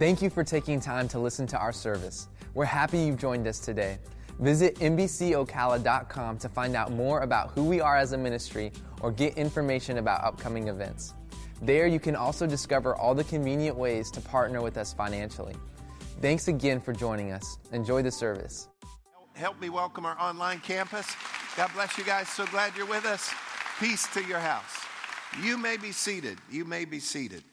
Thank you for taking time to listen to our service. We're happy you've joined us today. Visit NBCOcala.com to find out more about who we are as a ministry or get information about upcoming events. There, you can also discover all the convenient ways to partner with us financially. Thanks again for joining us. Enjoy the service. Help me welcome our online campus. God bless you guys. So glad you're with us. Peace to your house. You may be seated. You may be seated.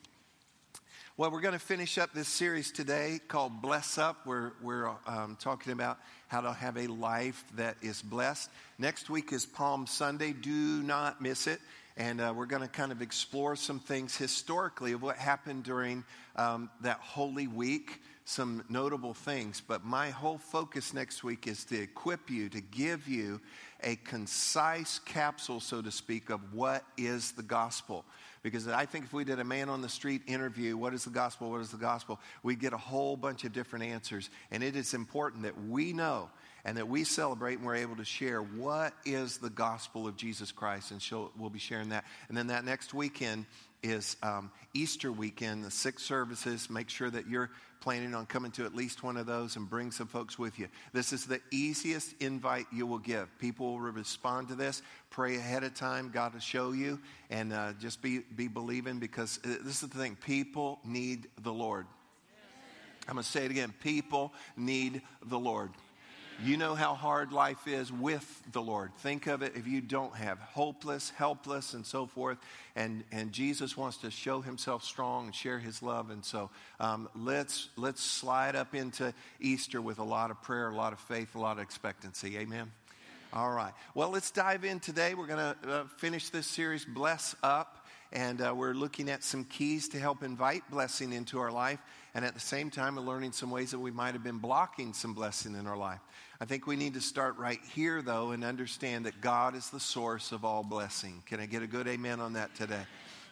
Well, we're going to finish up this series today called Bless Up. We're, we're um, talking about how to have a life that is blessed. Next week is Palm Sunday. Do not miss it. And uh, we're going to kind of explore some things historically of what happened during um, that Holy Week, some notable things. But my whole focus next week is to equip you, to give you a concise capsule, so to speak, of what is the gospel. Because I think if we did a man on the street interview, what is the gospel? What is the gospel? We'd get a whole bunch of different answers. And it is important that we know and that we celebrate and we're able to share what is the gospel of Jesus Christ. And we'll be sharing that. And then that next weekend is um, Easter weekend, the six services. Make sure that you're planning on coming to at least one of those and bring some folks with you. This is the easiest invite you will give. People will respond to this. Pray ahead of time. God will show you. And uh, just be, be believing because uh, this is the thing people need the Lord. I'm going to say it again. People need the Lord. You know how hard life is with the Lord. Think of it if you don't have hopeless, helpless, and so forth. And, and Jesus wants to show himself strong and share his love. And so um, let's, let's slide up into Easter with a lot of prayer, a lot of faith, a lot of expectancy. Amen. All right. Well, let's dive in today. We're going to uh, finish this series, Bless Up. And uh, we're looking at some keys to help invite blessing into our life. And at the same time, we're learning some ways that we might have been blocking some blessing in our life. I think we need to start right here, though, and understand that God is the source of all blessing. Can I get a good amen on that today?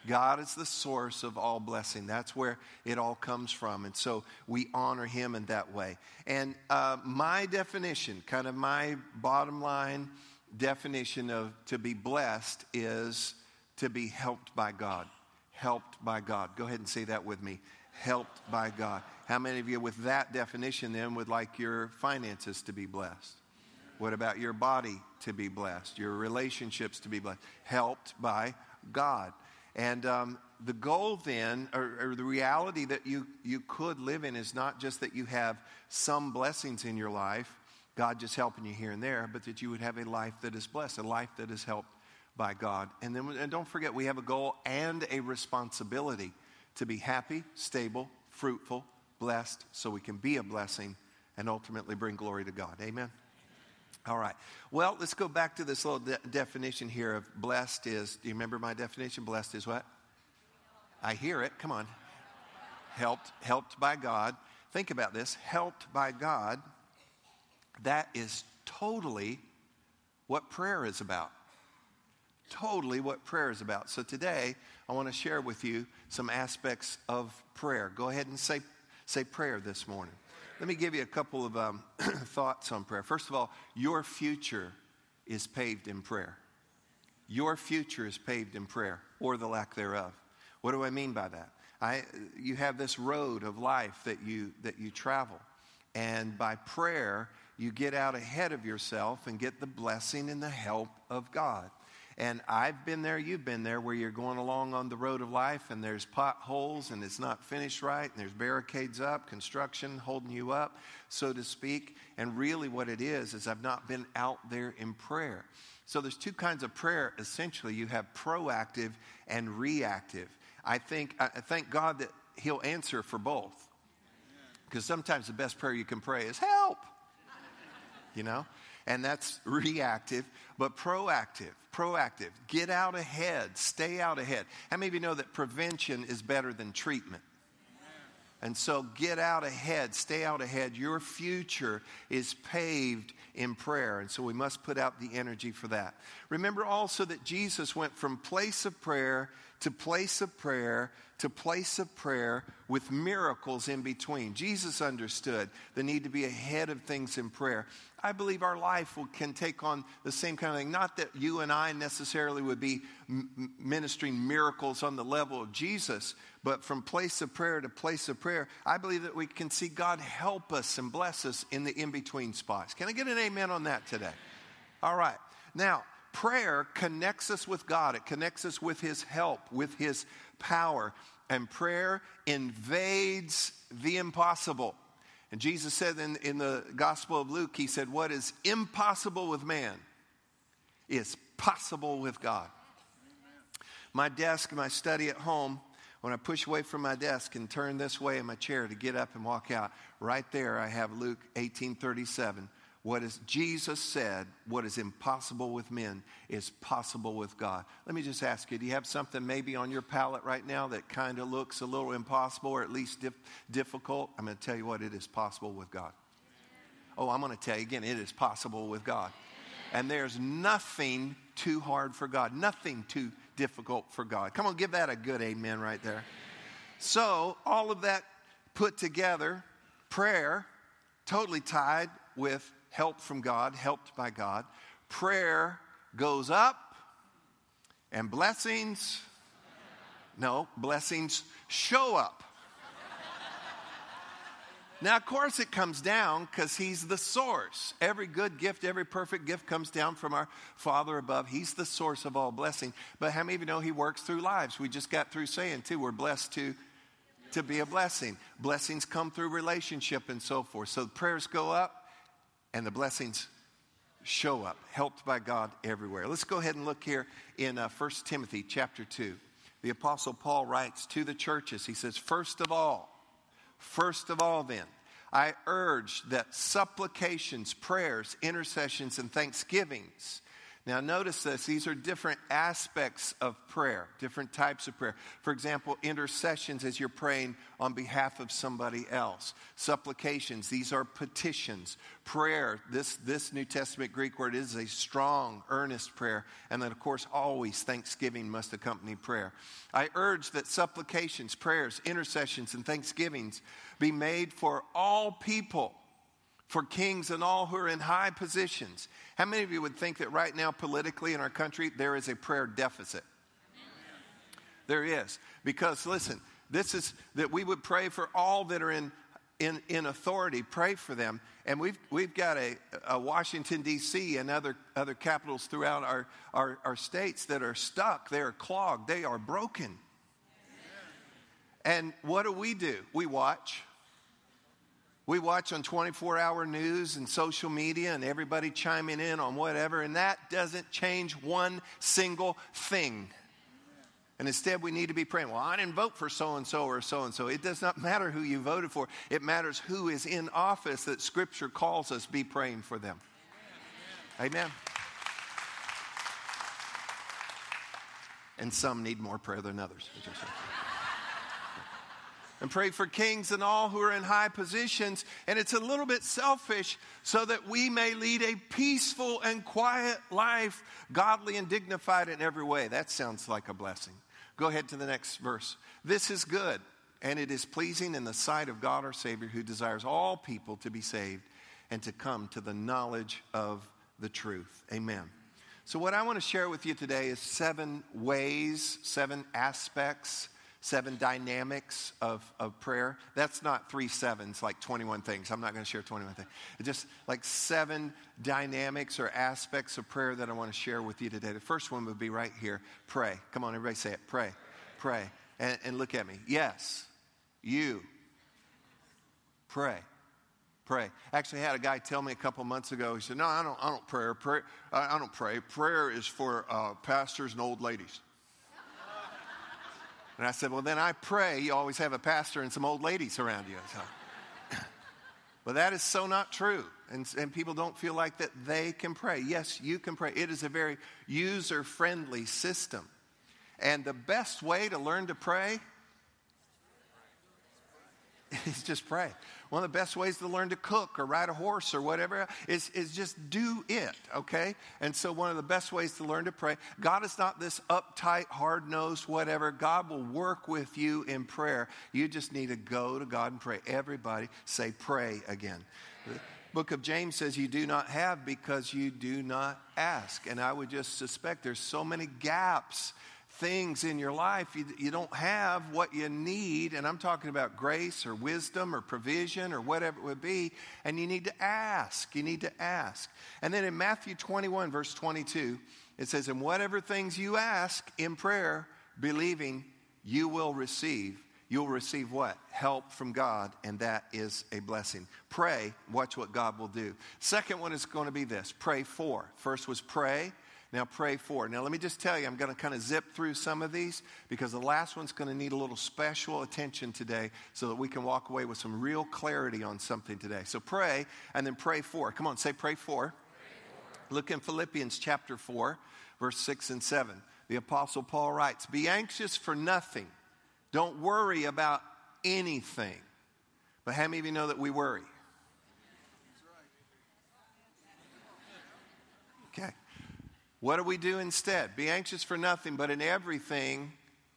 God is the source of all blessing. That's where it all comes from. And so we honor him in that way. And uh, my definition, kind of my bottom line definition of to be blessed is to be helped by God. Helped by God. Go ahead and say that with me. Helped by God. How many of you, with that definition, then, would like your finances to be blessed? What about your body to be blessed? Your relationships to be blessed? Helped by God. And um, the goal then, or, or, the reality that you, you could live in, is not just that you have some blessings in your life, God just helping you here and there, but that you would have a life that is blessed, a life that is helped by God. And then and don't forget, we have a goal and a responsibility to be happy, stable, fruitful, blessed so we can be a blessing and ultimately bring glory to God. Amen? All right. Well, let's go back to this little de- definition here of blessed is. Do you remember my definition? Blessed is what? I hear it. Come on. Helped, helped by God. Think about this. Helped by God. That is totally what prayer is about. Totally what prayer is about. So today, I want to share with you some aspects of prayer. Go ahead and say say prayer this morning. Let me give you a couple of um, thoughts on prayer. First of all, your future is paved in prayer. Your future is paved in prayer, or the lack thereof. What do I mean by that? I, you have this road of life that you, that you travel. And by prayer, you get out ahead of yourself and get the blessing and the help of God. And I've been there, you've been there, where you're going along on the road of life and there's potholes and it's not finished right and there's barricades up, construction holding you up, so to speak. And really, what it is, is I've not been out there in prayer. So there's two kinds of prayer essentially you have proactive and reactive. I think, I thank God that He'll answer for both. Because sometimes the best prayer you can pray is help, you know? And that's reactive, but proactive. Proactive. Get out ahead. Stay out ahead. How many of you know that prevention is better than treatment? And so get out ahead, stay out ahead. Your future is paved in prayer. And so we must put out the energy for that. Remember also that Jesus went from place of prayer to place of prayer to place of prayer with miracles in between. Jesus understood the need to be ahead of things in prayer. I believe our life will, can take on the same kind of thing. Not that you and I necessarily would be m- ministering miracles on the level of Jesus, but from place of prayer to place of prayer, I believe that we can see God help us and bless us in the in between spots. Can I get an amen on that today? All right. Now, prayer connects us with God, it connects us with His help, with His power. And prayer invades the impossible. And Jesus said in, in the Gospel of Luke, He said, What is impossible with man is possible with God. My desk, my study at home, when I push away from my desk and turn this way in my chair to get up and walk out, right there I have Luke 18:37. What is Jesus said, what is impossible with men is possible with God. Let me just ask you, do you have something maybe on your palate right now that kind of looks a little impossible or at least dif- difficult? I'm going to tell you what, it is possible with God. Oh, I'm going to tell you again, it is possible with God. And there's nothing too hard for God, nothing too difficult for God. Come on, give that a good amen right there. So, all of that put together, prayer, totally tied with help from God, helped by God. Prayer goes up, and blessings, no, blessings show up. Now, of course, it comes down because He's the source. Every good gift, every perfect gift comes down from our Father above. He's the source of all blessing. But how many of you know He works through lives? We just got through saying, too, we're blessed to, to be a blessing. Blessings come through relationship and so forth. So prayers go up, and the blessings show up, helped by God everywhere. Let's go ahead and look here in uh, 1 Timothy chapter 2. The Apostle Paul writes to the churches, he says, First of all, first of all, then, I urge that supplications, prayers, intercessions, and thanksgivings now, notice this. These are different aspects of prayer, different types of prayer. For example, intercessions as you're praying on behalf of somebody else. Supplications, these are petitions. Prayer, this, this New Testament Greek word is a strong, earnest prayer. And then, of course, always thanksgiving must accompany prayer. I urge that supplications, prayers, intercessions, and thanksgivings be made for all people for kings and all who are in high positions. How many of you would think that right now, politically in our country, there is a prayer deficit? There is. Because listen, this is that we would pray for all that are in, in, in authority, pray for them. And we've, we've got a, a Washington, D.C., and other, other capitals throughout our, our, our states that are stuck. They are clogged. They are broken. And what do we do? We watch. We watch on 24 hour news and social media and everybody chiming in on whatever, and that doesn't change one single thing. And instead, we need to be praying. Well, I didn't vote for so and so or so and so. It does not matter who you voted for, it matters who is in office that Scripture calls us be praying for them. Amen. Amen. And some need more prayer than others and pray for kings and all who are in high positions. And it's a little bit selfish so that we may lead a peaceful and quiet life, godly and dignified in every way. That sounds like a blessing. Go ahead to the next verse. This is good, and it is pleasing in the sight of God our Savior, who desires all people to be saved and to come to the knowledge of the truth. Amen. So, what I want to share with you today is seven ways, seven aspects seven dynamics of, of prayer. That's not three sevens, like 21 things. I'm not going to share 21 things. It's just like seven dynamics or aspects of prayer that I want to share with you today. The first one would be right here pray. Come on, everybody say it. Pray. Pray. And, and look at me. Yes, you pray. Pray. Actually, I had a guy tell me a couple months ago. He said, "No, I don't. I don't pray. pray I don't pray. Prayer is for uh, pastors and old ladies." And I said, Well, then I pray you always have a pastor and some old ladies around you. So, but that is so not true. And, and people don't feel like that they can pray. Yes, you can pray. It is a very user friendly system. And the best way to learn to pray is just pray. One of the best ways to learn to cook or ride a horse or whatever is, is just do it, okay? And so, one of the best ways to learn to pray, God is not this uptight, hard nosed, whatever. God will work with you in prayer. You just need to go to God and pray. Everybody say, pray again. The book of James says you do not have because you do not ask. And I would just suspect there's so many gaps things in your life you, you don't have what you need and i'm talking about grace or wisdom or provision or whatever it would be and you need to ask you need to ask. And then in matthew 21 verse 22 it says and whatever things you ask in prayer believing you will receive. You'll receive what? Help from god and that is a blessing. Pray watch what god will do. Second one is going to be this pray for. First was pray now, pray for. Now, let me just tell you, I'm going to kind of zip through some of these because the last one's going to need a little special attention today so that we can walk away with some real clarity on something today. So, pray and then pray for. Come on, say pray for. Pray for. Look in Philippians chapter 4, verse 6 and 7. The Apostle Paul writes Be anxious for nothing, don't worry about anything. But how many of you know that we worry? Okay. What do we do instead? Be anxious for nothing, but in everything,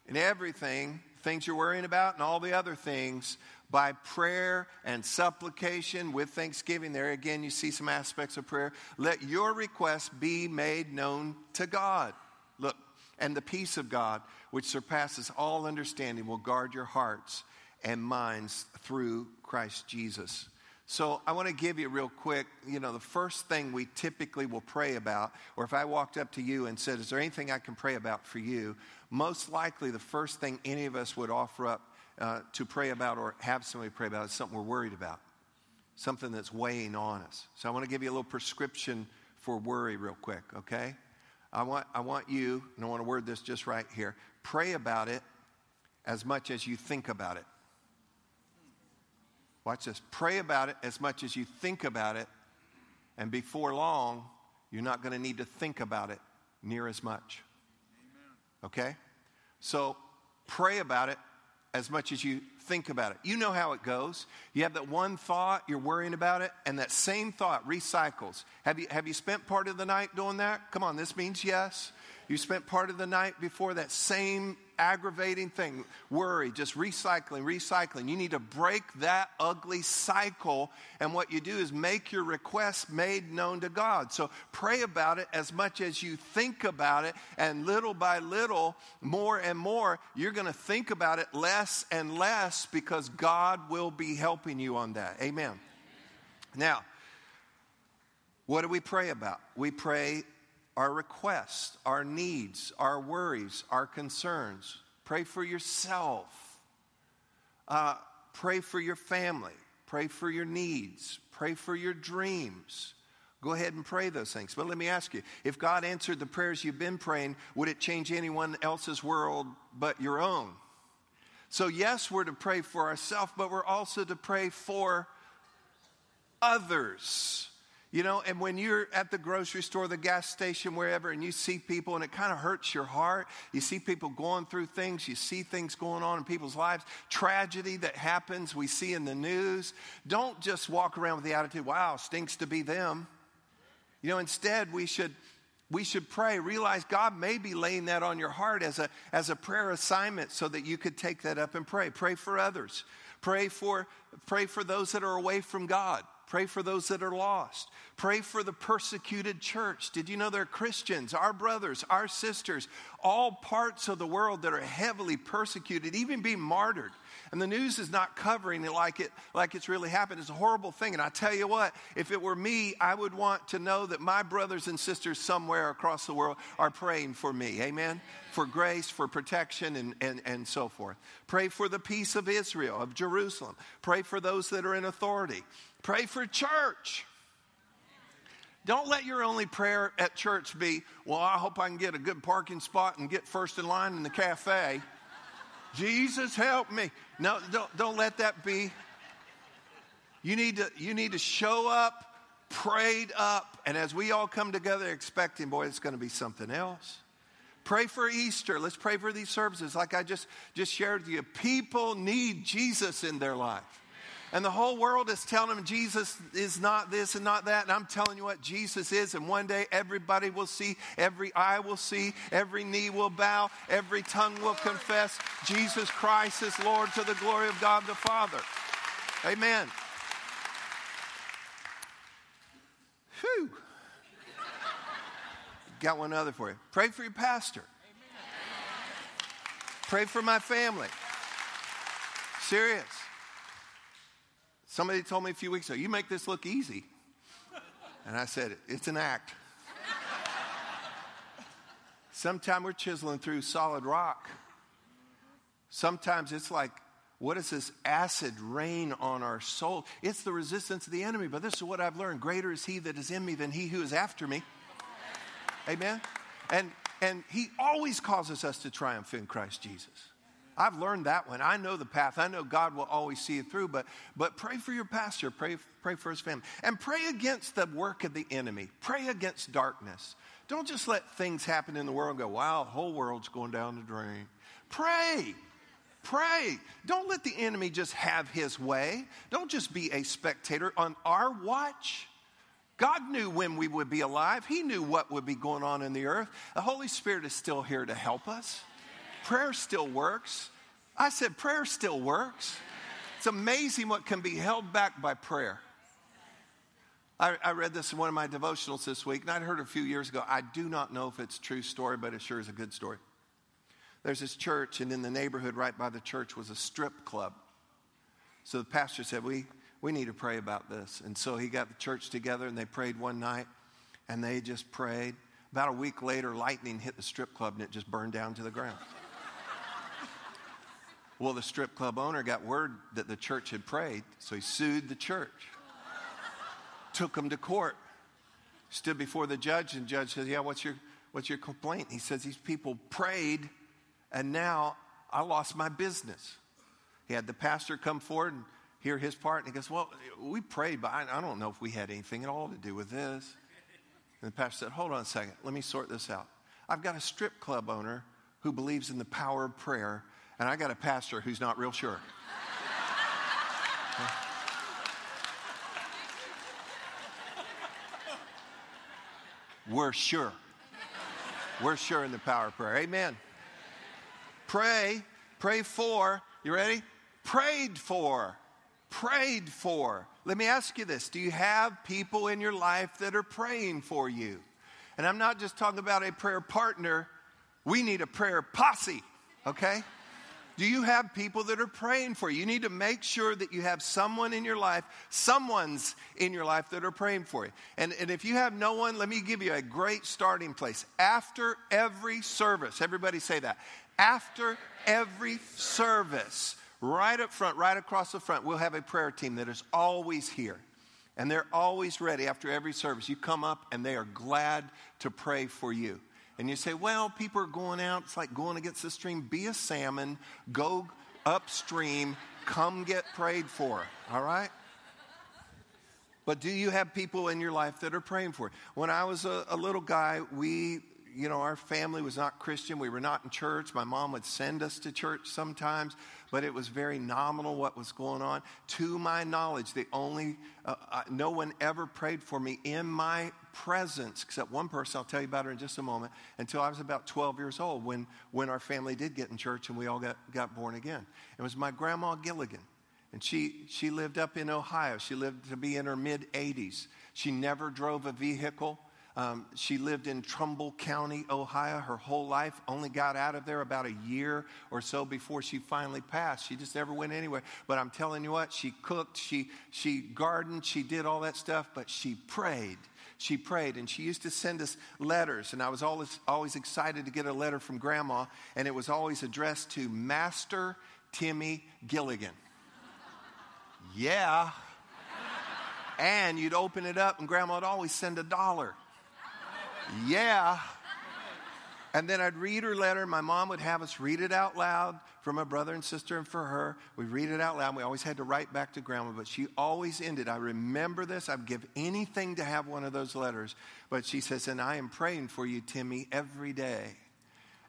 in everything, things you're worrying about and all the other things, by prayer and supplication with thanksgiving. There again, you see some aspects of prayer. Let your requests be made known to God. Look, and the peace of God, which surpasses all understanding, will guard your hearts and minds through Christ Jesus. So I want to give you real quick, you know, the first thing we typically will pray about, or if I walked up to you and said, Is there anything I can pray about for you? Most likely the first thing any of us would offer up uh, to pray about or have somebody pray about is something we're worried about, something that's weighing on us. So I want to give you a little prescription for worry real quick, okay? I want, I want you, and I want to word this just right here pray about it as much as you think about it. Watch this. Pray about it as much as you think about it, and before long, you're not going to need to think about it near as much. Okay? So pray about it as much as you think about it. You know how it goes. You have that one thought, you're worrying about it, and that same thought recycles. Have you, have you spent part of the night doing that? Come on, this means yes. You spent part of the night before that same aggravating thing, worry, just recycling, recycling. You need to break that ugly cycle. And what you do is make your request made known to God. So pray about it as much as you think about it. And little by little, more and more, you're going to think about it less and less because God will be helping you on that. Amen. Now, what do we pray about? We pray our requests, our needs, our worries, our concerns. Pray for yourself. Uh, pray for your family. Pray for your needs. Pray for your dreams. Go ahead and pray those things. But let me ask you if God answered the prayers you've been praying, would it change anyone else's world but your own? So, yes, we're to pray for ourselves, but we're also to pray for others. You know, and when you're at the grocery store, the gas station, wherever, and you see people and it kind of hurts your heart, you see people going through things, you see things going on in people's lives, tragedy that happens, we see in the news. Don't just walk around with the attitude, wow, stinks to be them. You know, instead, we should. We should pray. Realize God may be laying that on your heart as a, as a prayer assignment so that you could take that up and pray. Pray for others. Pray for, pray for those that are away from God. Pray for those that are lost. Pray for the persecuted church. Did you know there are Christians, our brothers, our sisters, all parts of the world that are heavily persecuted, even being martyred? And the news is not covering it like, it like it's really happened. It's a horrible thing. And I tell you what, if it were me, I would want to know that my brothers and sisters somewhere across the world are praying for me. Amen? For grace, for protection, and, and, and so forth. Pray for the peace of Israel, of Jerusalem. Pray for those that are in authority. Pray for church. Don't let your only prayer at church be, well, I hope I can get a good parking spot and get first in line in the cafe. Jesus, help me. No, don't, don't let that be. You need, to, you need to show up, prayed up, and as we all come together expecting, boy, it's going to be something else. Pray for Easter. Let's pray for these services. Like I just, just shared with you, people need Jesus in their life. And the whole world is telling them Jesus is not this and not that. And I'm telling you what, Jesus is. And one day everybody will see, every eye will see, every knee will bow, every tongue will confess Jesus Christ is Lord to the glory of God the Father. Amen. Whew. Got one other for you. Pray for your pastor. Pray for my family. Serious. Somebody told me a few weeks ago, you make this look easy. And I said, it's an act. Sometimes we're chiseling through solid rock. Sometimes it's like, what is this acid rain on our soul? It's the resistance of the enemy. But this is what I've learned greater is he that is in me than he who is after me. Amen? And, and he always causes us to triumph in Christ Jesus. I've learned that one. I know the path. I know God will always see it through, but, but pray for your pastor. Pray, pray for his family. And pray against the work of the enemy. Pray against darkness. Don't just let things happen in the world and go, wow, the whole world's going down the drain. Pray. Pray. Don't let the enemy just have his way. Don't just be a spectator on our watch. God knew when we would be alive. He knew what would be going on in the earth. The Holy Spirit is still here to help us prayer still works. I said, prayer still works. It's amazing what can be held back by prayer. I, I, read this in one of my devotionals this week, and I'd heard it a few years ago. I do not know if it's a true story, but it sure is a good story. There's this church, and in the neighborhood right by the church was a strip club. So the pastor said, We, we need to pray about this. And so he got the church together, and they prayed one night, and they just prayed. About a week later, lightning hit the strip club, and it just burned down to the ground. Well, the strip club owner got word that the church had prayed, so he sued the church. Took him to court. Stood before the judge, and the judge says, Yeah, what's your, what's your complaint? He says, These people prayed, and now I lost my business. He had the pastor come forward and hear his part, and he goes, Well, we prayed, but I, I don't know if we had anything at all to do with this. And the pastor said, Hold on a second, let me sort this out. I've got a strip club owner who believes in the power of prayer and I got a pastor who's not real sure. We're sure. We're sure in the power of prayer. Amen. Pray, pray for, you ready? Prayed for. Prayed for. Let me ask you this Do you have people in your life that are praying for you? And I'm not just talking about a prayer partner, we need a prayer posse, okay? Do you have people that are praying for you? You need to make sure that you have someone in your life, someone's in your life that are praying for you. And, and if you have no one, let me give you a great starting place. After every service, everybody say that. After every service, right up front, right across the front, we'll have a prayer team that is always here. And they're always ready after every service. You come up and they are glad to pray for you. And you say, well, people are going out. It's like going against the stream. Be a salmon, go upstream, come get prayed for. All right? But do you have people in your life that are praying for you? When I was a, a little guy, we you know, our family was not Christian. We were not in church. My mom would send us to church sometimes, but it was very nominal what was going on. To my knowledge, the only, uh, uh, no one ever prayed for me in my presence, except one person, I'll tell you about her in just a moment, until I was about 12 years old when, when our family did get in church and we all got, got born again. It was my grandma Gilligan. And she, she lived up in Ohio. She lived to be in her mid 80s. She never drove a vehicle. Um, she lived in Trumbull County, Ohio, her whole life. Only got out of there about a year or so before she finally passed. She just never went anywhere. But I'm telling you what, she cooked, she, she gardened, she did all that stuff, but she prayed. She prayed, and she used to send us letters. And I was always, always excited to get a letter from Grandma, and it was always addressed to Master Timmy Gilligan. yeah. And you'd open it up, and Grandma would always send a dollar. Yeah. And then I'd read her letter. My mom would have us read it out loud for my brother and sister and for her. We read it out loud. We always had to write back to grandma, but she always ended. I remember this. I'd give anything to have one of those letters. But she says, And I am praying for you, Timmy, every day.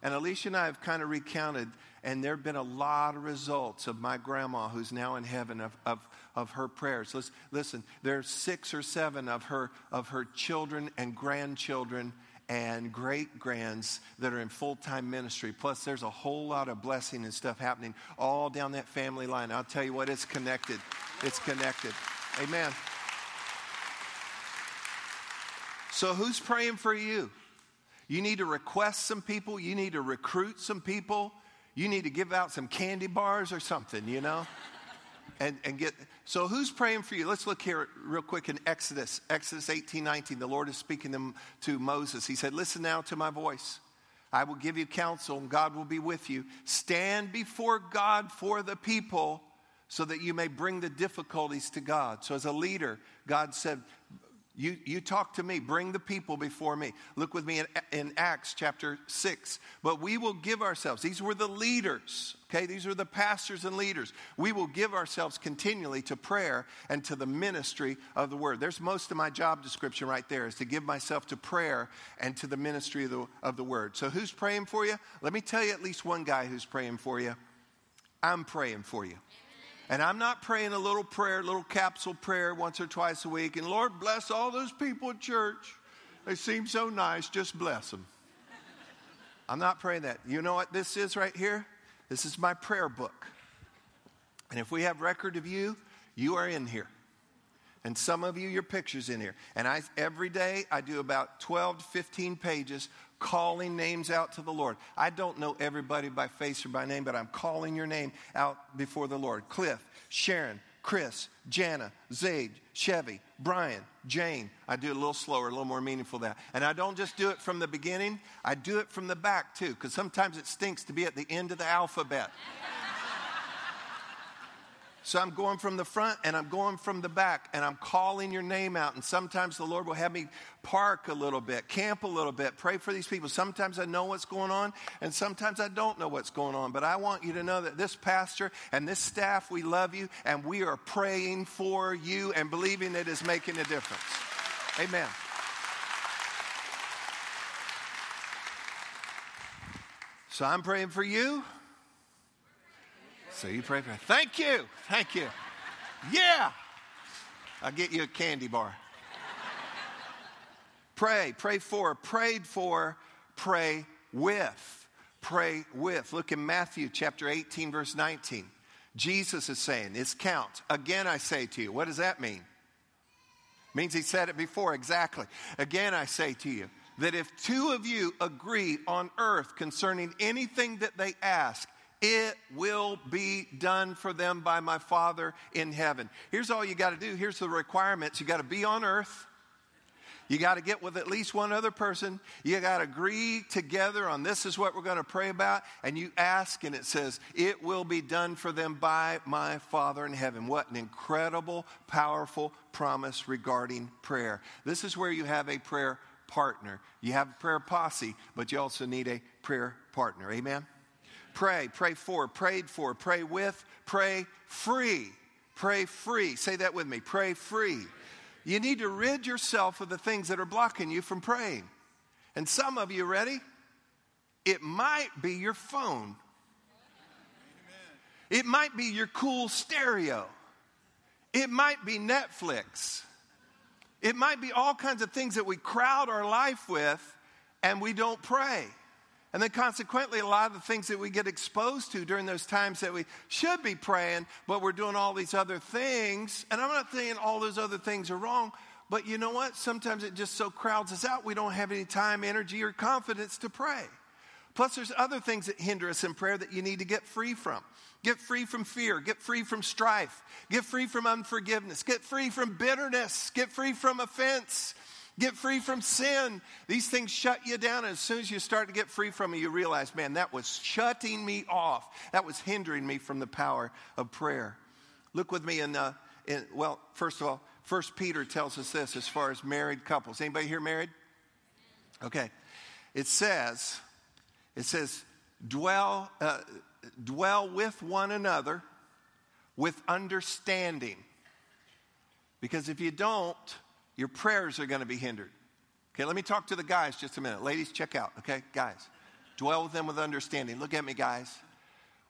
And Alicia and I have kind of recounted, and there have been a lot of results of my grandma, who's now in heaven, of, of, of her prayers. Listen, listen, there's six or seven of her, of her children and grandchildren and great grands that are in full time ministry. Plus, there's a whole lot of blessing and stuff happening all down that family line. I'll tell you what, it's connected. It's connected. Amen. So, who's praying for you? You need to request some people. You need to recruit some people. You need to give out some candy bars or something, you know? and, and get. So, who's praying for you? Let's look here real quick in Exodus, Exodus 18 19. The Lord is speaking to, to Moses. He said, Listen now to my voice. I will give you counsel, and God will be with you. Stand before God for the people so that you may bring the difficulties to God. So, as a leader, God said, you, you talk to me, bring the people before me. Look with me in, in Acts chapter 6. But we will give ourselves, these were the leaders, okay? These are the pastors and leaders. We will give ourselves continually to prayer and to the ministry of the word. There's most of my job description right there is to give myself to prayer and to the ministry of the, of the word. So who's praying for you? Let me tell you at least one guy who's praying for you. I'm praying for you. And I'm not praying a little prayer, a little capsule prayer once or twice a week. And Lord, bless all those people at church. They seem so nice. Just bless them. I'm not praying that. You know what this is right here? This is my prayer book. And if we have record of you, you are in here. And some of you, your picture's in here. And I every day I do about 12 to 15 pages calling names out to the Lord. I don't know everybody by face or by name, but I'm calling your name out before the Lord. Cliff, Sharon, Chris, Jana, Zaid, Chevy, Brian, Jane. I do it a little slower, a little more meaningful than that. And I don't just do it from the beginning, I do it from the back too, because sometimes it stinks to be at the end of the alphabet. So I'm going from the front and I'm going from the back and I'm calling your name out. And sometimes the Lord will have me park a little bit, camp a little bit, pray for these people. Sometimes I know what's going on and sometimes I don't know what's going on. But I want you to know that this pastor and this staff, we love you and we are praying for you and believing it is making a difference. Amen. So I'm praying for you. So you pray for Thank you. Thank you. Yeah. I'll get you a candy bar. pray, pray for, prayed for, pray with. Pray with. Look in Matthew chapter 18, verse 19. Jesus is saying, It's count. Again, I say to you. What does that mean? Means he said it before, exactly. Again, I say to you that if two of you agree on earth concerning anything that they ask, it will be done for them by my Father in heaven. Here's all you got to do. Here's the requirements. You got to be on earth. You got to get with at least one other person. You got to agree together on this is what we're going to pray about. And you ask, and it says, It will be done for them by my Father in heaven. What an incredible, powerful promise regarding prayer. This is where you have a prayer partner. You have a prayer posse, but you also need a prayer partner. Amen? Pray, pray for, prayed for, pray with, pray free. Pray free. Say that with me. Pray free. You need to rid yourself of the things that are blocking you from praying. And some of you, ready? It might be your phone. It might be your cool stereo. It might be Netflix. It might be all kinds of things that we crowd our life with and we don't pray. And then, consequently, a lot of the things that we get exposed to during those times that we should be praying, but we're doing all these other things. And I'm not saying all those other things are wrong, but you know what? Sometimes it just so crowds us out, we don't have any time, energy, or confidence to pray. Plus, there's other things that hinder us in prayer that you need to get free from. Get free from fear. Get free from strife. Get free from unforgiveness. Get free from bitterness. Get free from offense. Get free from sin. These things shut you down. And as soon as you start to get free from it, you realize, man, that was shutting me off. That was hindering me from the power of prayer. Look with me in, uh, in well, first of all, First Peter tells us this as far as married couples. Anybody here married? Okay. It says, it says, dwell, uh, dwell with one another with understanding. Because if you don't, your prayers are going to be hindered. Okay, let me talk to the guys just a minute. Ladies, check out, okay? Guys, Dwell with them with understanding. Look at me, guys.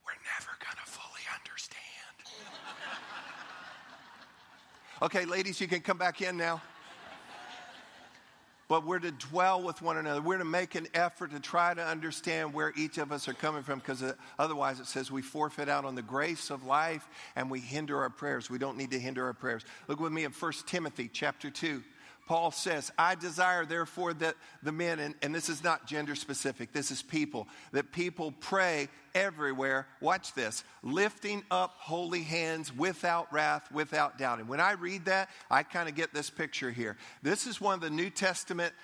We're never going to fully understand. okay, ladies, you can come back in now but we're to dwell with one another. We're to make an effort to try to understand where each of us are coming from because uh, otherwise it says we forfeit out on the grace of life and we hinder our prayers. We don't need to hinder our prayers. Look with me in 1 Timothy chapter 2. Paul says, I desire, therefore, that the men, and, and, this is not gender specific, this is people, that people pray everywhere. Watch this lifting up holy hands without wrath, without doubting. When I read that, I kind of get this picture here. This is one of the New Testament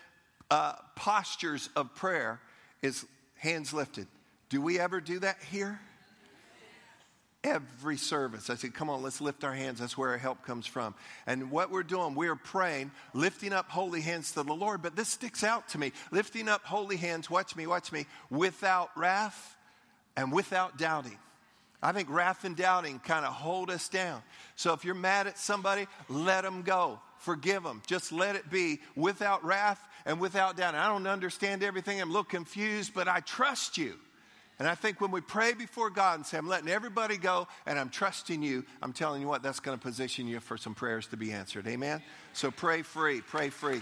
uh, postures of prayer is hands lifted. Do we ever do that here? Every service. I said, come on, let's lift our hands. That's where our help comes from. And what we're doing, we're praying, lifting up holy hands to the Lord. But this sticks out to me. Lifting up holy hands, watch me, watch me, without wrath and without doubting. I think wrath and doubting kind of hold us down. So if you're mad at somebody, let them go. Forgive them. Just let it be without wrath and without doubt. I don't understand everything. I'm a little confused, but I trust you. And I think when we pray before God and say, I'm letting everybody go and I'm trusting you, I'm telling you what, that's going to position you for some prayers to be answered. Amen? So pray free, pray free.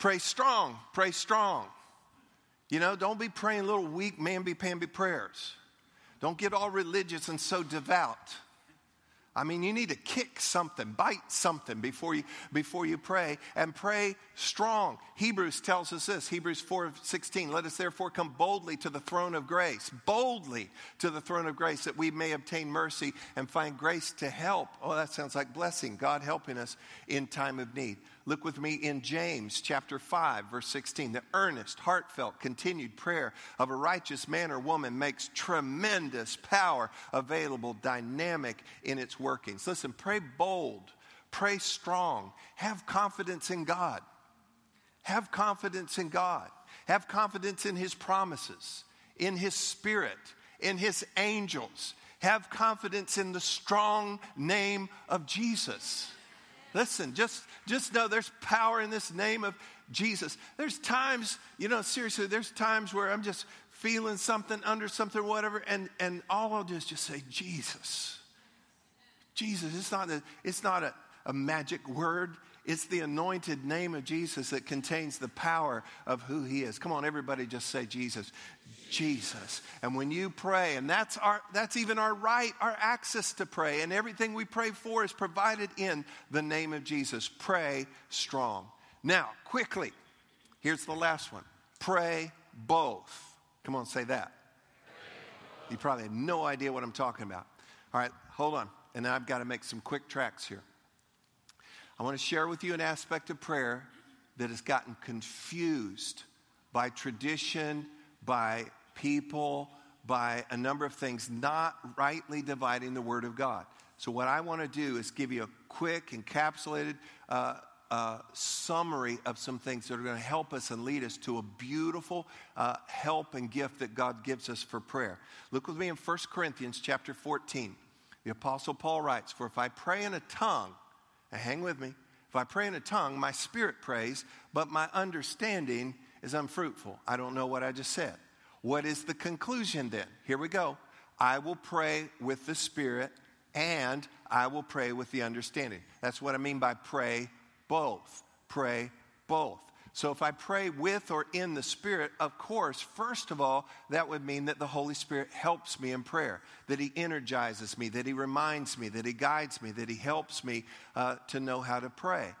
Pray strong, pray strong. You know, don't be praying little weak, mamby pamby prayers. Don't get all religious and so devout. I mean, you need to kick something, bite something before you, before you pray and pray strong. Hebrews tells us this Hebrews 4 16. Let us therefore come boldly to the throne of grace, boldly to the throne of grace that we may obtain mercy and find grace to help. Oh, that sounds like blessing, God helping us in time of need. Look with me in James chapter 5, verse 16. The earnest, heartfelt, continued prayer of a righteous man or woman makes tremendous power available, dynamic in its workings. Listen, pray bold, pray strong, have confidence in God. Have confidence in God. Have confidence in His promises, in His Spirit, in His angels. Have confidence in the strong name of Jesus. Listen, just, just know there's power in this name of Jesus. There's times, you know, seriously, there's times where I'm just feeling something under something, whatever, and, and all I'll do is just say, Jesus. Jesus. It's not a, it's not a, a magic word. It's the anointed name of Jesus that contains the power of who he is. Come on, everybody, just say Jesus. Jesus. And when you pray, and that's our that's even our right, our access to pray, and everything we pray for is provided in the name of Jesus. Pray strong. Now, quickly, here's the last one. Pray both. Come on, say that. You probably have no idea what I'm talking about. All right, hold on. And I've got to make some quick tracks here. I want to share with you an aspect of prayer that has gotten confused by tradition, by people, by a number of things, not rightly dividing the Word of God. So, what I want to do is give you a quick, encapsulated uh, uh, summary of some things that are going to help us and lead us to a beautiful uh, help and gift that God gives us for prayer. Look with me in 1 Corinthians chapter 14. The Apostle Paul writes, For if I pray in a tongue, and hang with me, if I pray in a tongue, my spirit prays, but my understanding is unfruitful. I don't know what I just said. What is the conclusion then? Here we go. I will pray with the Spirit and I will pray with the understanding. That's what I mean by pray both. Pray both. So if I pray with or in the Spirit, of course, first of all, that would mean that the Holy Spirit helps me in prayer, that He energizes me, that He reminds me, that He guides me, that He helps me uh, to know how to pray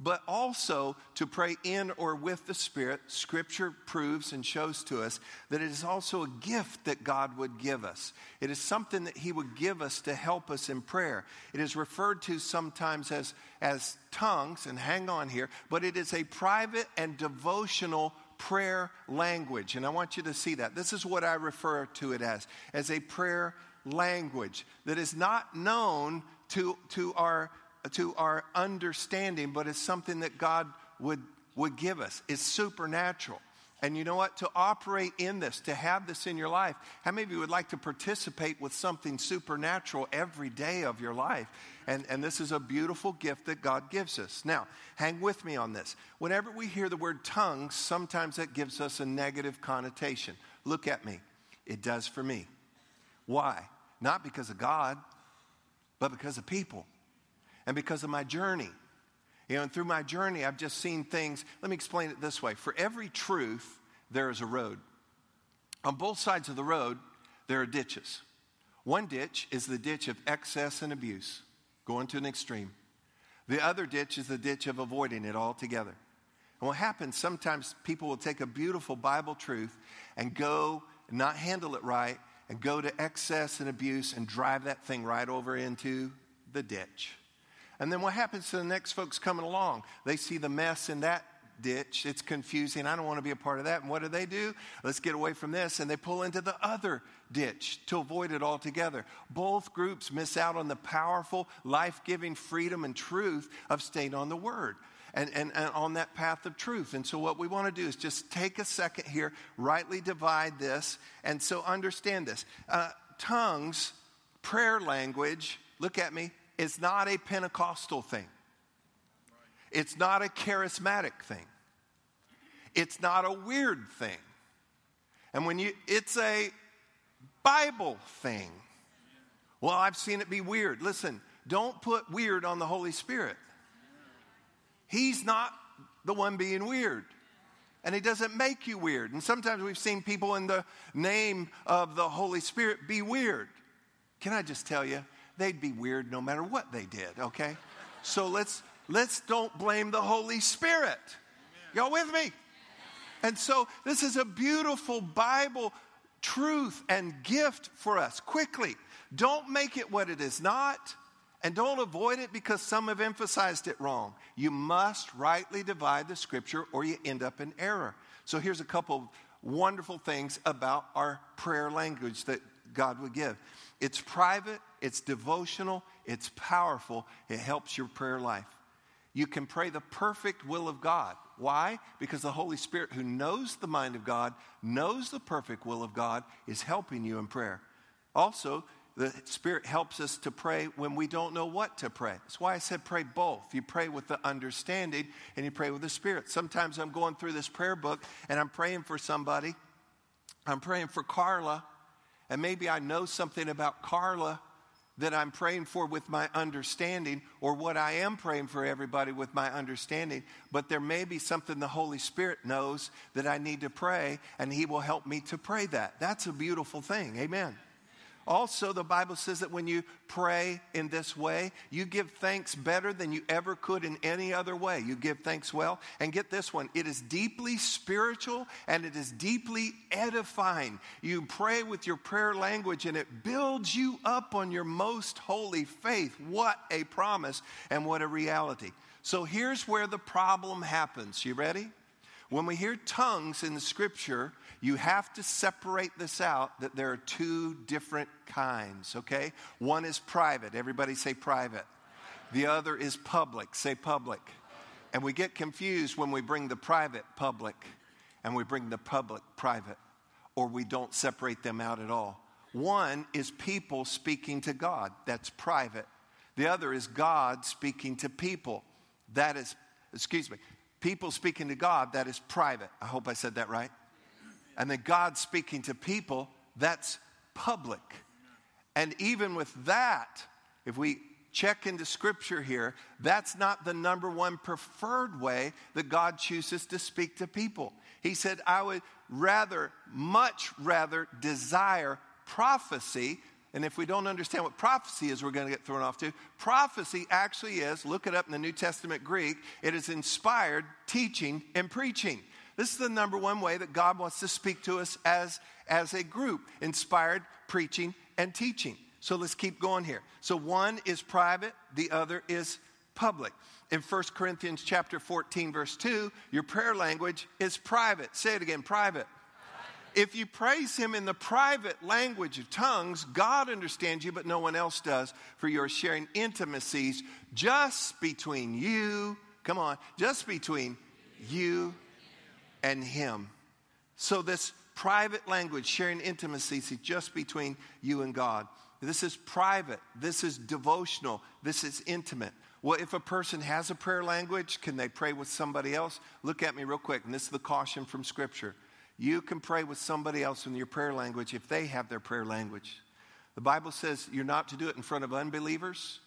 but also to pray in or with the Spirit. Scripture proves and shows to us that it is also a gift that God would give us. It is something that He would give us to help us in prayer. It is referred to sometimes as, as tongues, and hang on here, but it is a private and devotional prayer language. And I want you to see that. This is what I refer to it as, as a prayer language that is not known to, to our to our understanding, but it's something that God would, would give us. It's supernatural. And you know what? To operate in this, to have this in your life, how many of you would like to participate with something supernatural every day of your life? And, and this is a beautiful gift that God gives us. Now, hang with me on this. Whenever we hear the word tongues, sometimes that gives us a negative connotation. Look at me. It does for me. Why? Not because of God, but because of people and because of my journey. You know, and through my journey, I've just seen things. Let me explain it this way for every truth, there is a road. On both sides of the road, there are ditches. One ditch is the ditch of excess and abuse, going to an extreme. The other ditch is the ditch of avoiding it altogether. And what happens, sometimes people will take a beautiful Bible truth and go and not handle it right and go to excess and abuse and drive that thing right over into the ditch. And then what happens to the next folks coming along? They see the mess in that ditch. It's confusing. I don't want to be a part of that. And what do they do? Let's get away from this. And they pull into the other ditch to avoid it altogether. Both groups miss out on the powerful, life giving freedom and truth of staying on the Word. And, and, and, on that path of truth. And so, what we want to do is just take a second here, rightly divide this, and so understand this. Uh, tongues, prayer language, look at me, is not a Pentecostal thing. It's not a charismatic thing. It's not a weird thing. And when you, it's a Bible thing. Well, I've seen it be weird. Listen, don't put weird on the Holy Spirit. He's not the one being weird. And he doesn't make you weird. And sometimes we've seen people in the name of the Holy Spirit be weird. Can I just tell you, they'd be weird no matter what they did, okay? So let's let's don't blame the Holy Spirit. Y'all with me? And so this is a beautiful Bible truth and gift for us. Quickly, don't make it what it is not. And don't avoid it because some have emphasized it wrong. You must rightly divide the scripture or you end up in error. So here's a couple wonderful things about our prayer language that God would give. It's private, it's devotional, it's powerful, it helps your prayer life. You can pray the perfect will of God. Why? Because the Holy Spirit, who knows the mind of God, knows the perfect will of God, is helping you in prayer. Also, the Spirit helps us to pray when we don't know what to pray. That's why I said pray both. You pray with the understanding and you pray with the Spirit. Sometimes I'm going through this prayer book and I'm praying for somebody. I'm praying for Carla, and maybe I know something about Carla that I'm praying for with my understanding, or what I am praying for everybody with my understanding, but there may be something the Holy Spirit knows that I need to pray, and He will help me to pray that. That's a beautiful thing. Amen. Also, the Bible says that when you pray in this way, you give thanks better than you ever could in any other way. You give thanks well. And get this one it is deeply spiritual and it is deeply edifying. You pray with your prayer language and it builds you up on your most holy faith. What a promise and what a reality. So here's where the problem happens. You ready? When we hear tongues in the scripture, you have to separate this out that there are two different kinds, okay? One is private. Everybody say private. The other is public. Say public. And we get confused when we bring the private public and we bring the public private, or we don't separate them out at all. One is people speaking to God, that's private. The other is God speaking to people, that is, excuse me, people speaking to God, that is private. I hope I said that right and then God speaking to people, that's public. And even with that, if we check into scripture here, that's not the number one preferred way that God chooses to speak to people. He said, I would rather, much rather desire prophecy. And if we don't understand what prophecy is, we're going to get thrown off too. Prophecy actually is, look it up in the New Testament Greek, it is inspired teaching and preaching. This is the number one way that God wants to speak to us as, as a group inspired preaching and teaching. So let's keep going here. So one is private, the other is public. In 1 Corinthians chapter 14 verse 2, your prayer language is private. Say it again, private. If you praise him in the private language of tongues, God understands you, but no one else does, for you're sharing intimacies just between you, come on, just between you and Him. So, this private language, sharing intimacy, see, just between you and God. This is private. This is devotional. This is intimate. Well, if a person has a prayer language, can they pray with somebody else? Look at me real quick, and this is the caution from Scripture. You can pray with somebody else in your prayer language if they have their prayer language. The Bible says you're not to do it in front of unbelievers.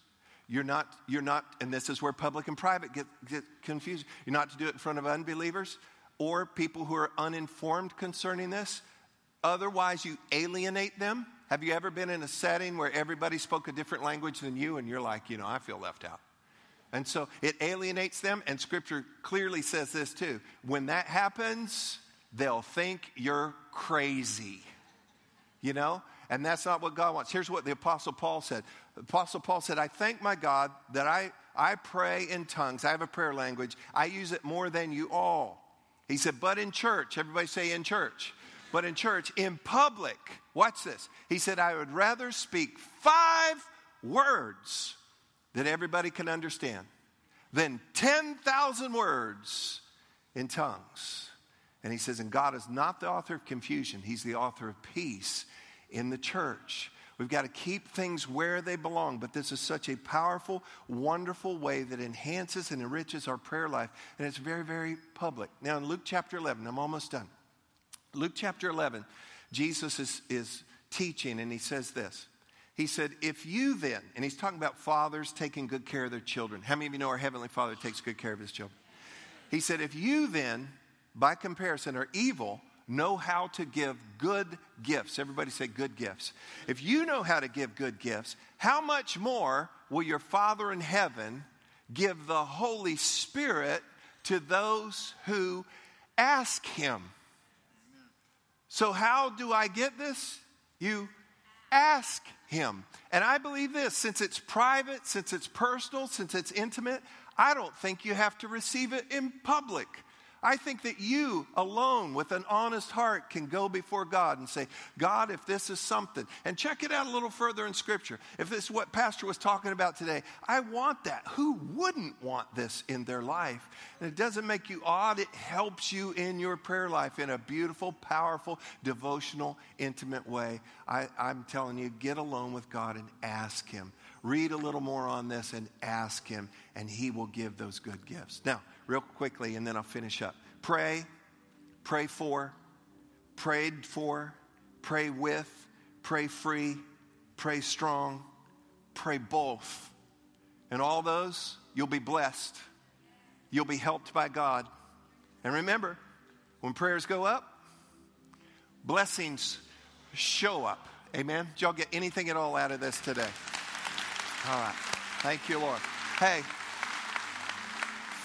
You're not, you're not, and this is where public and private get, get confused. You're not to do it in front of unbelievers or people who are uninformed concerning this. Otherwise, you alienate them. Have you ever been in a setting where everybody spoke a different language than you and you're like, you know, I feel left out? And so it alienates them, and scripture clearly says this too. When that happens, they'll think you're crazy. You know? And that's not what God wants. Here's what the Apostle Paul said. The Apostle Paul said, I thank my God that I, I pray in tongues. I have a prayer language. I use it more than you all. He said, but in church, everybody say in church, but in church, in public, watch this. He said, I would rather speak five words that everybody can understand than 10,000 words in tongues. And he says, and God is not the author of confusion, He's the author of peace in the church. We've got to keep things where they belong, but this is such a powerful, wonderful way that enhances and enriches our prayer life, and it's very, very public. Now, in Luke chapter 11, I'm almost done. Luke chapter 11, Jesus is, is teaching, and he says this. He said, If you then, and he's talking about fathers taking good care of their children. How many of you know our Heavenly Father takes good care of his children? He said, If you then, by comparison, are evil, know how to give good gifts. Everybody say good gifts. If you know how to give good gifts, how much more will your Father in heaven give the Holy Spirit to those who ask Him? So, how do I get this? You ask Him. And I believe this since it's private, since it's personal, since it's intimate, I don't think you have to receive it in public. I think that you alone with an honest heart can go before God and say, God, if this is something, and check it out a little further in Scripture. If this is what Pastor was talking about today, I want that. Who wouldn't want this in their life? And it doesn't make you odd, it helps you in your prayer life in a beautiful, powerful, devotional, intimate way. I, I'm telling you, get alone with God and ask Him. Read a little more on this and ask Him, and He will give those good gifts. Now, real quickly, and then I'll finish up. Pray, pray for, prayed for, pray with, pray free, pray strong, pray both. And all those, you'll be blessed. You'll be helped by God. And remember, when prayers go up, blessings show up. Amen. Did y'all get anything at all out of this today? All right. Thank you, Lord. Hey,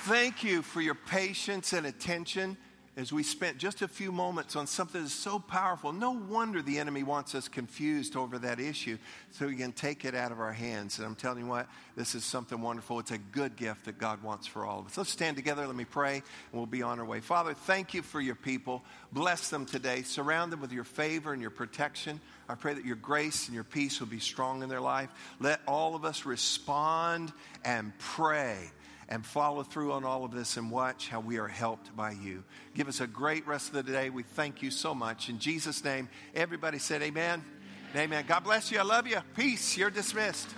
thank you for your patience and attention as we spent just a few moments on something that's so powerful. No wonder the enemy wants us confused over that issue so he can take it out of our hands. And I'm telling you what, this is something wonderful. It's a good gift that God wants for all of us. Let's stand together. Let me pray, and we'll be on our way. Father, thank you for your people. Bless them today. Surround them with your favor and your protection. I pray that your grace and your peace will be strong in their life. Let all of us respond and pray and follow through on all of this and watch how we are helped by you. Give us a great rest of the day. We thank you so much. In Jesus' name, everybody said amen. Amen. God bless you. I love you. Peace. You're dismissed.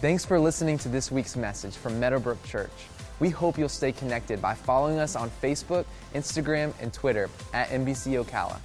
Thanks for listening to this week's message from Meadowbrook Church. We hope you'll stay connected by following us on Facebook, Instagram, and Twitter at MBC Ocala.